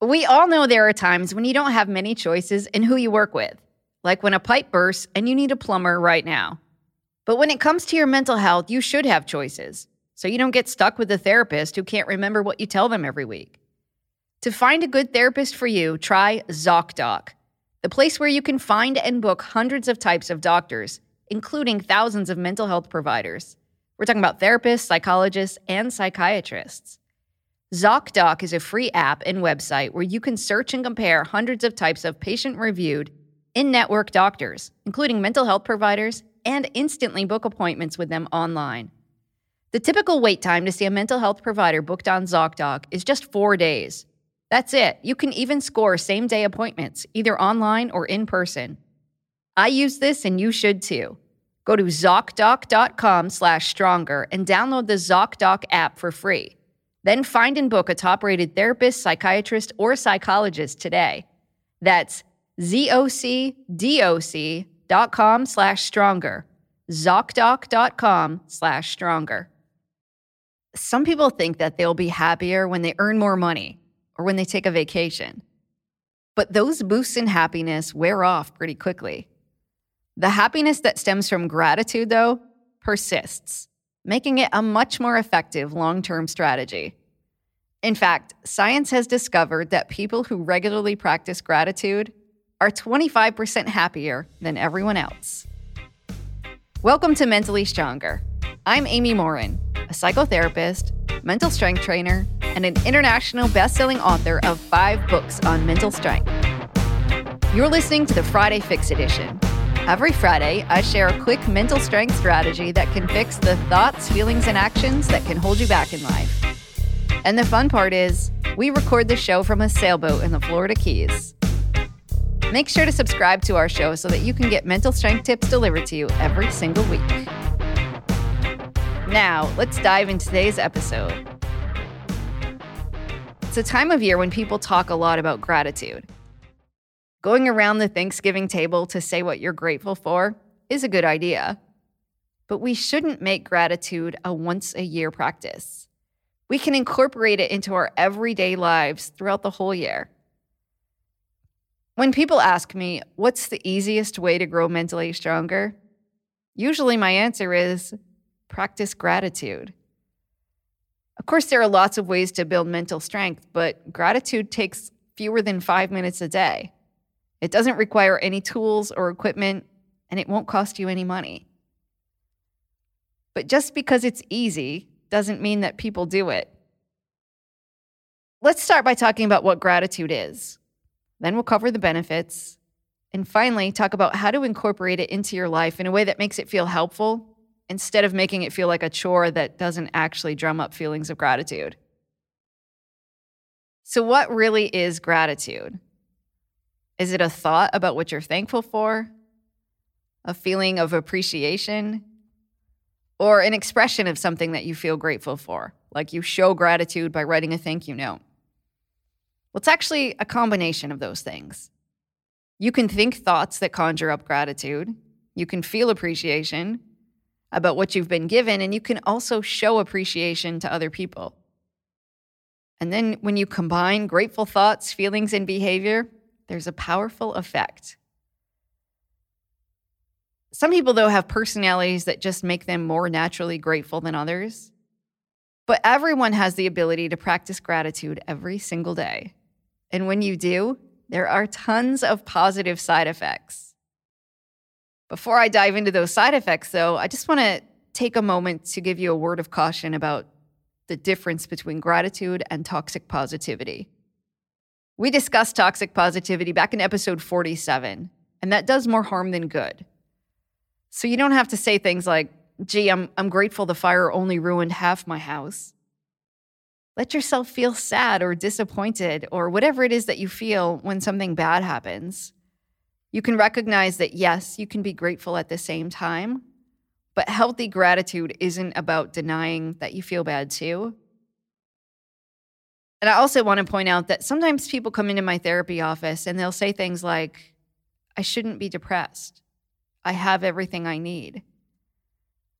We all know there are times when you don't have many choices in who you work with, like when a pipe bursts and you need a plumber right now. But when it comes to your mental health, you should have choices, so you don't get stuck with a therapist who can't remember what you tell them every week. To find a good therapist for you, try ZocDoc, the place where you can find and book hundreds of types of doctors, including thousands of mental health providers. We're talking about therapists, psychologists, and psychiatrists. ZocDoc is a free app and website where you can search and compare hundreds of types of patient reviewed, in network doctors, including mental health providers, and instantly book appointments with them online. The typical wait time to see a mental health provider booked on ZocDoc is just four days. That's it. You can even score same day appointments, either online or in person. I use this and you should too. Go to ZocDoc.com slash stronger and download the ZocDoc app for free. Then find and book a top rated therapist, psychiatrist, or psychologist today. That's ZocDoc.com slash stronger. ZocDoc.com slash stronger. Some people think that they'll be happier when they earn more money or when they take a vacation. But those boosts in happiness wear off pretty quickly. The happiness that stems from gratitude, though, persists, making it a much more effective long term strategy. In fact, science has discovered that people who regularly practice gratitude are 25% happier than everyone else. Welcome to Mentally Stronger. I'm Amy Morin, a psychotherapist, mental strength trainer, and an international best-selling author of 5 books on mental strength. You're listening to the Friday Fix edition Every Friday, I share a quick mental strength strategy that can fix the thoughts, feelings, and actions that can hold you back in life. And the fun part is, we record the show from a sailboat in the Florida Keys. Make sure to subscribe to our show so that you can get mental strength tips delivered to you every single week. Now, let's dive into today's episode. It's a time of year when people talk a lot about gratitude. Going around the Thanksgiving table to say what you're grateful for is a good idea. But we shouldn't make gratitude a once a year practice. We can incorporate it into our everyday lives throughout the whole year. When people ask me, what's the easiest way to grow mentally stronger? Usually my answer is practice gratitude. Of course, there are lots of ways to build mental strength, but gratitude takes fewer than five minutes a day. It doesn't require any tools or equipment, and it won't cost you any money. But just because it's easy doesn't mean that people do it. Let's start by talking about what gratitude is. Then we'll cover the benefits. And finally, talk about how to incorporate it into your life in a way that makes it feel helpful instead of making it feel like a chore that doesn't actually drum up feelings of gratitude. So, what really is gratitude? Is it a thought about what you're thankful for? A feeling of appreciation? Or an expression of something that you feel grateful for, like you show gratitude by writing a thank you note? Well, it's actually a combination of those things. You can think thoughts that conjure up gratitude, you can feel appreciation about what you've been given, and you can also show appreciation to other people. And then when you combine grateful thoughts, feelings, and behavior, there's a powerful effect. Some people, though, have personalities that just make them more naturally grateful than others. But everyone has the ability to practice gratitude every single day. And when you do, there are tons of positive side effects. Before I dive into those side effects, though, I just want to take a moment to give you a word of caution about the difference between gratitude and toxic positivity. We discussed toxic positivity back in episode 47, and that does more harm than good. So you don't have to say things like, gee, I'm, I'm grateful the fire only ruined half my house. Let yourself feel sad or disappointed or whatever it is that you feel when something bad happens. You can recognize that, yes, you can be grateful at the same time, but healthy gratitude isn't about denying that you feel bad too. And I also want to point out that sometimes people come into my therapy office and they'll say things like, I shouldn't be depressed. I have everything I need.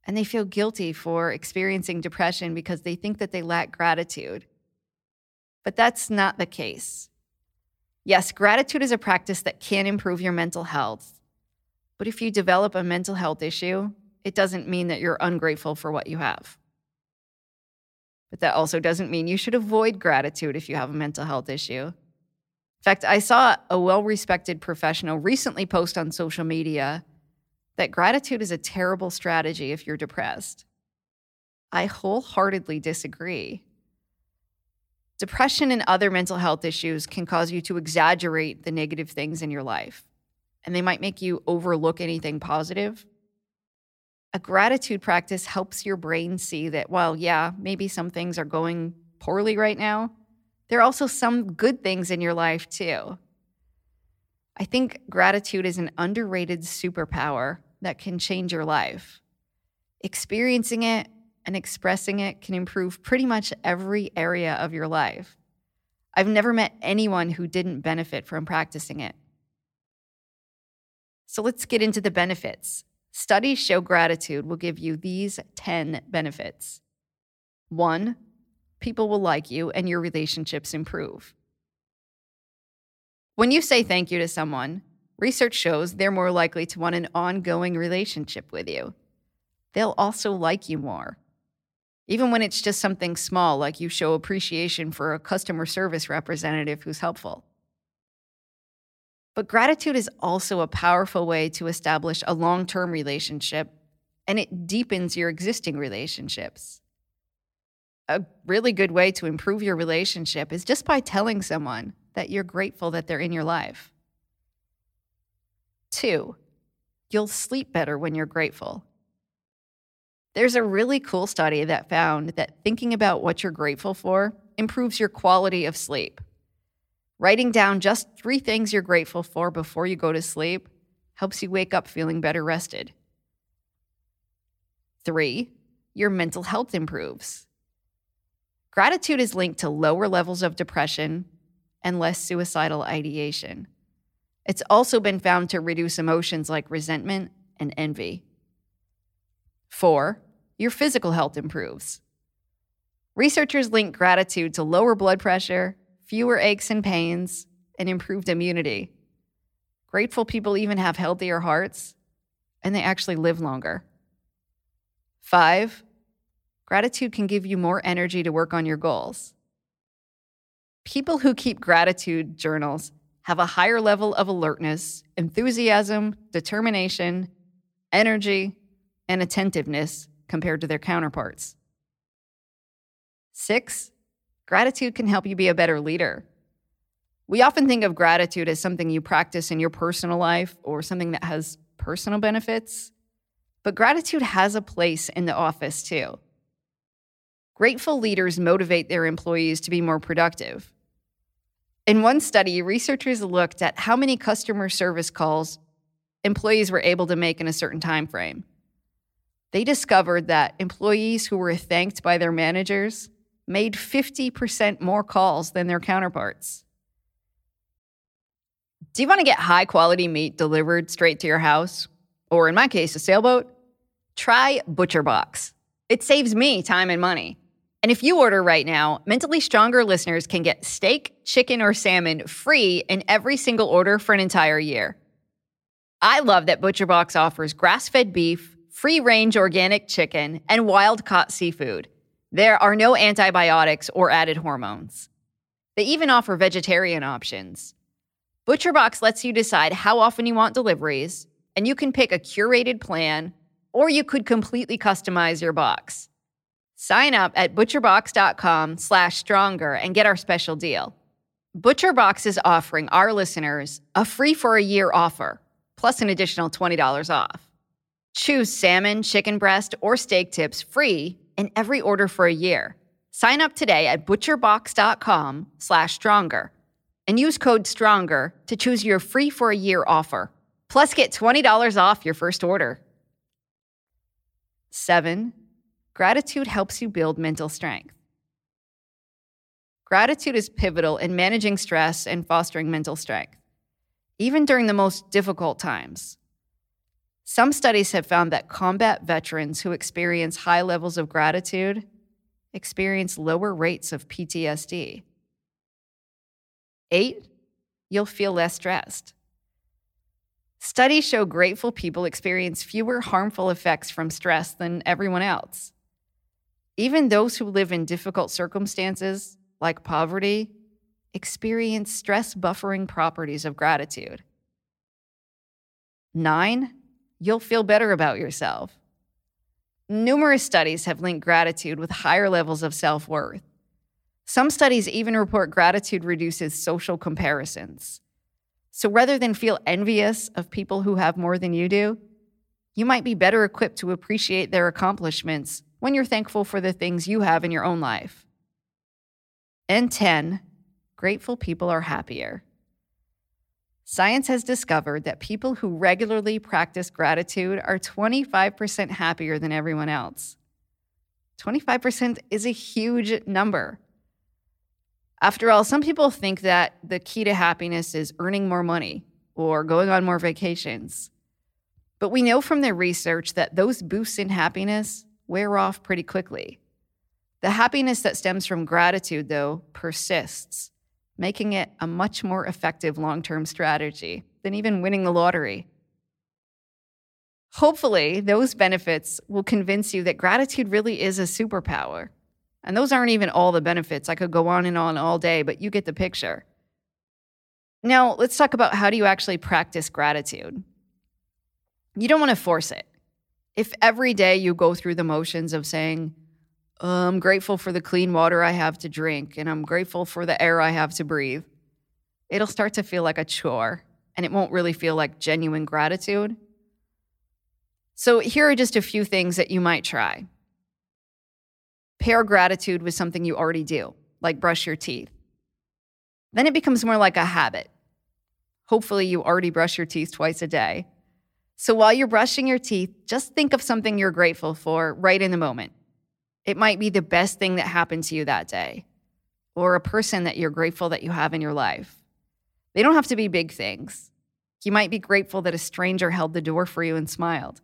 And they feel guilty for experiencing depression because they think that they lack gratitude. But that's not the case. Yes, gratitude is a practice that can improve your mental health. But if you develop a mental health issue, it doesn't mean that you're ungrateful for what you have. But that also doesn't mean you should avoid gratitude if you have a mental health issue. In fact, I saw a well respected professional recently post on social media that gratitude is a terrible strategy if you're depressed. I wholeheartedly disagree. Depression and other mental health issues can cause you to exaggerate the negative things in your life, and they might make you overlook anything positive. Gratitude practice helps your brain see that while, yeah, maybe some things are going poorly right now, there are also some good things in your life too. I think gratitude is an underrated superpower that can change your life. Experiencing it and expressing it can improve pretty much every area of your life. I've never met anyone who didn't benefit from practicing it. So let's get into the benefits. Studies show gratitude will give you these 10 benefits. One, people will like you and your relationships improve. When you say thank you to someone, research shows they're more likely to want an ongoing relationship with you. They'll also like you more even when it's just something small, like you show appreciation for a customer service representative who's helpful. But gratitude is also a powerful way to establish a long term relationship, and it deepens your existing relationships. A really good way to improve your relationship is just by telling someone that you're grateful that they're in your life. Two, you'll sleep better when you're grateful. There's a really cool study that found that thinking about what you're grateful for improves your quality of sleep. Writing down just three things you're grateful for before you go to sleep helps you wake up feeling better rested. Three, your mental health improves. Gratitude is linked to lower levels of depression and less suicidal ideation. It's also been found to reduce emotions like resentment and envy. Four, your physical health improves. Researchers link gratitude to lower blood pressure, fewer aches and pains, and improved immunity. Grateful people even have healthier hearts, and they actually live longer. Five, gratitude can give you more energy to work on your goals. People who keep gratitude journals have a higher level of alertness, enthusiasm, determination, energy, and attentiveness compared to their counterparts. Six, gratitude can help you be a better leader. We often think of gratitude as something you practice in your personal life or something that has personal benefits, but gratitude has a place in the office too. Grateful leaders motivate their employees to be more productive. In one study, researchers looked at how many customer service calls employees were able to make in a certain time frame they discovered that employees who were thanked by their managers made 50% more calls than their counterparts. Do you want to get high quality meat delivered straight to your house? Or in my case, a sailboat? Try ButcherBox. It saves me time and money. And if you order right now, Mentally Stronger listeners can get steak, chicken, or salmon free in every single order for an entire year. I love that ButcherBox offers grass fed beef free range organic chicken, and wild caught seafood. There are no antibiotics or added hormones. They even offer vegetarian options. ButcherBox lets you decide how often you want deliveries, and you can pick a curated plan, or you could completely customize your box. Sign up at butcherbox.com slash stronger and get our special deal. ButcherBox is offering our listeners a free for a year offer, plus an additional $20 off. Choose salmon, chicken breast, or steak tips free in every order for a year. Sign up today at butcherbox.com slash stronger and use code STRONGER to choose your free for a year offer. Plus, get $20 off your first order. Seven, gratitude helps you build mental strength. Gratitude is pivotal in managing stress and fostering mental strength, even during the most difficult times. Some studies have found that combat veterans who experience high levels of gratitude experience lower rates of PTSD. Eight, you'll feel less stressed. Studies show grateful people experience fewer harmful effects from stress than everyone else. Even those who live in difficult circumstances, like poverty, experience stress buffering properties of gratitude. Nine, you'll feel better about yourself. Numerous studies have linked gratitude with higher levels of self worth. Some studies even report gratitude reduces social comparisons. So rather than feel envious of people who have more than you do, you might be better equipped to appreciate their accomplishments when you're thankful for the things you have in your own life. And 10, grateful people are happier. Science has discovered that people who regularly practice gratitude are 25% happier than everyone else. 25% is a huge number. After all, some people think that the key to happiness is earning more money or going on more vacations. But we know from their research that those boosts in happiness wear off pretty quickly. The happiness that stems from gratitude, though, persists, making it a much more effective long term strategy than even winning the lottery. Hopefully, those benefits will convince you that gratitude really is a superpower. And those aren't even all the benefits. I could go on and on all day, but you get the picture. Now, let's talk about how do you actually practice gratitude? You don't want to force it. If every day you go through the motions of saying, I'm grateful for the clean water I have to drink, and I'm grateful for the air I have to breathe. It'll start to feel like a chore, and it won't really feel like genuine gratitude. So, here are just a few things that you might try. Pair gratitude with something you already do, like brush your teeth. Then it becomes more like a habit. Hopefully, you already brush your teeth twice a day. So, while you're brushing your teeth, just think of something you're grateful for right in the moment. It might be the best thing that happened to you that day, or a person that you're grateful that you have in your life. They don't have to be big things. You might be grateful that a stranger held the door for you and smiled.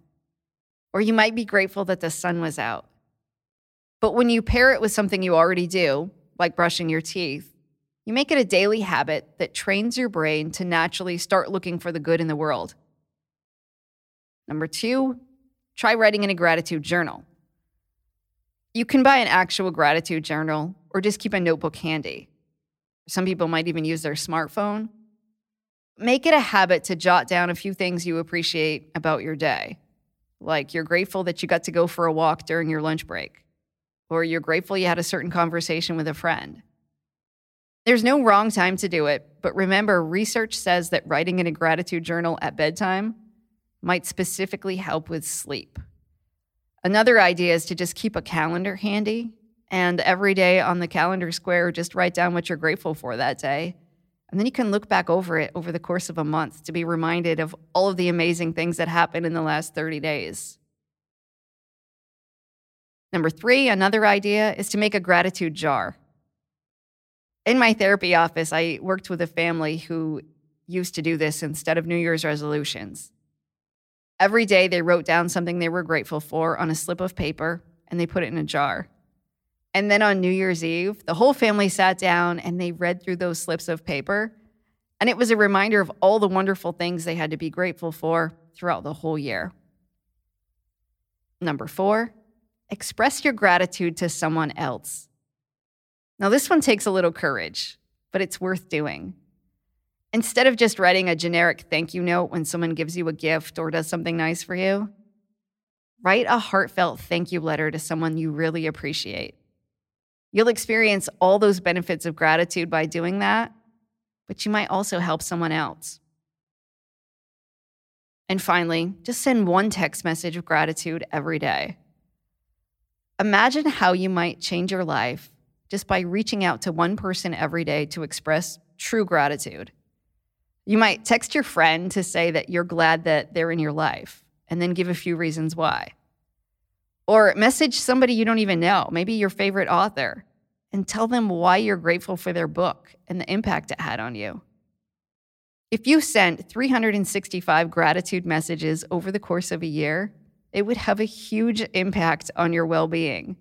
Or you might be grateful that the sun was out. But when you pair it with something you already do, like brushing your teeth, you make it a daily habit that trains your brain to naturally start looking for the good in the world. Number two, try writing in a gratitude journal. You can buy an actual gratitude journal or just keep a notebook handy. Some people might even use their smartphone. Make it a habit to jot down a few things you appreciate about your day, like you're grateful that you got to go for a walk during your lunch break, or you're grateful you had a certain conversation with a friend. There's no wrong time to do it, but remember, research says that writing in a gratitude journal at bedtime might specifically help with sleep. Another idea is to just keep a calendar handy and every day on the calendar square, just write down what you're grateful for that day. And then you can look back over it over the course of a month to be reminded of all of the amazing things that happened in the last 30 days. Number three, another idea is to make a gratitude jar. In my therapy office, I worked with a family who used to do this instead of New Year's resolutions. Every day they wrote down something they were grateful for on a slip of paper and they put it in a jar. And then on New Year's Eve, the whole family sat down and they read through those slips of paper. And it was a reminder of all the wonderful things they had to be grateful for throughout the whole year. Number four, express your gratitude to someone else. Now, this one takes a little courage, but it's worth doing. Instead of just writing a generic thank you note when someone gives you a gift or does something nice for you, write a heartfelt thank you letter to someone you really appreciate. You'll experience all those benefits of gratitude by doing that, but you might also help someone else. And finally, just send one text message of gratitude every day. Imagine how you might change your life just by reaching out to one person every day to express true gratitude. You might text your friend to say that you're glad that they're in your life and then give a few reasons why. Or message somebody you don't even know, maybe your favorite author, and tell them why you're grateful for their book and the impact it had on you. If you sent 365 gratitude messages over the course of a year, it would have a huge impact on your well being.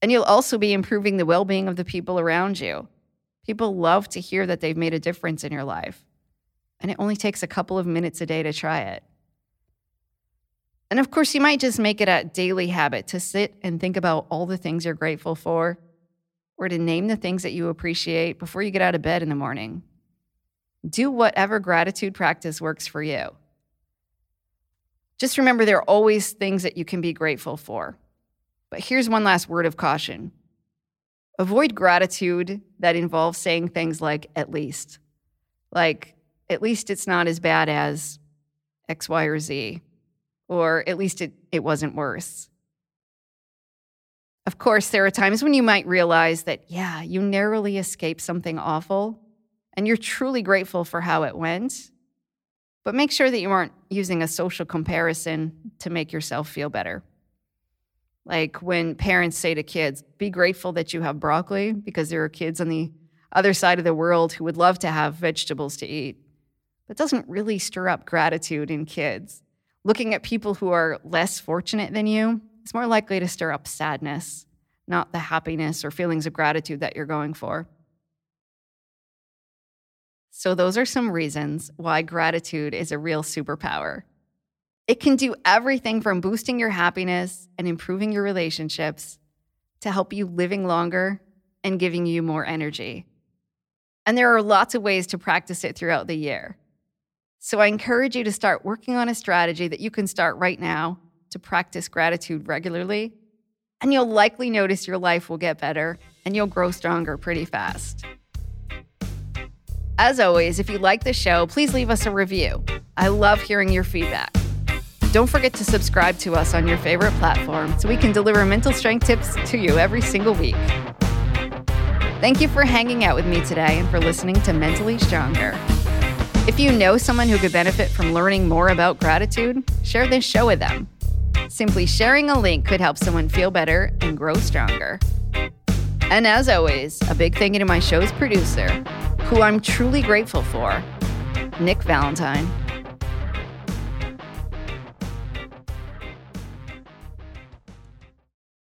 And you'll also be improving the well being of the people around you People love to hear that they've made a difference in your life. And it only takes a couple of minutes a day to try it. And of course, you might just make it a daily habit to sit and think about all the things you're grateful for or to name the things that you appreciate before you get out of bed in the morning. Do whatever gratitude practice works for you. Just remember there are always things that you can be grateful for. But here's one last word of caution avoid gratitude that involves saying things like, at least. Like, at least it's not as bad as X, Y, or Z or at least it, it wasn't worse. Of course, there are times when you might realize that, yeah, you narrowly escaped something awful and you're truly grateful for how it went. But make sure that you aren't using a social comparison to make yourself feel better. Like when parents say to kids, be grateful that you have broccoli because there are kids on the other side of the world who would love to have vegetables to eat. That doesn't really stir up gratitude in kids. Looking at people who are less fortunate than you is more likely to stir up sadness, not the happiness or feelings of gratitude that you're going for. So, those are some reasons why gratitude is a real superpower. It can do everything from boosting your happiness and improving your relationships to help you living longer and giving you more energy. And there are lots of ways to practice it throughout the year. So I encourage you to start working on a strategy that you can start right now to practice gratitude regularly. And you'll likely notice your life will get better and you'll grow stronger pretty fast. As always, if you like the show, please leave us a review. I love hearing your feedback. Don't forget to subscribe to us on your favorite platform so we can deliver mental strength tips to you every single week. Thank you for hanging out with me today and for listening to Mentally Stronger. If you know someone who could benefit from learning more about gratitude, share this show with them. Simply sharing a link could help someone feel better and grow stronger. And as always, a big thank you to my show's producer, who I'm truly grateful for, Nick Valentine.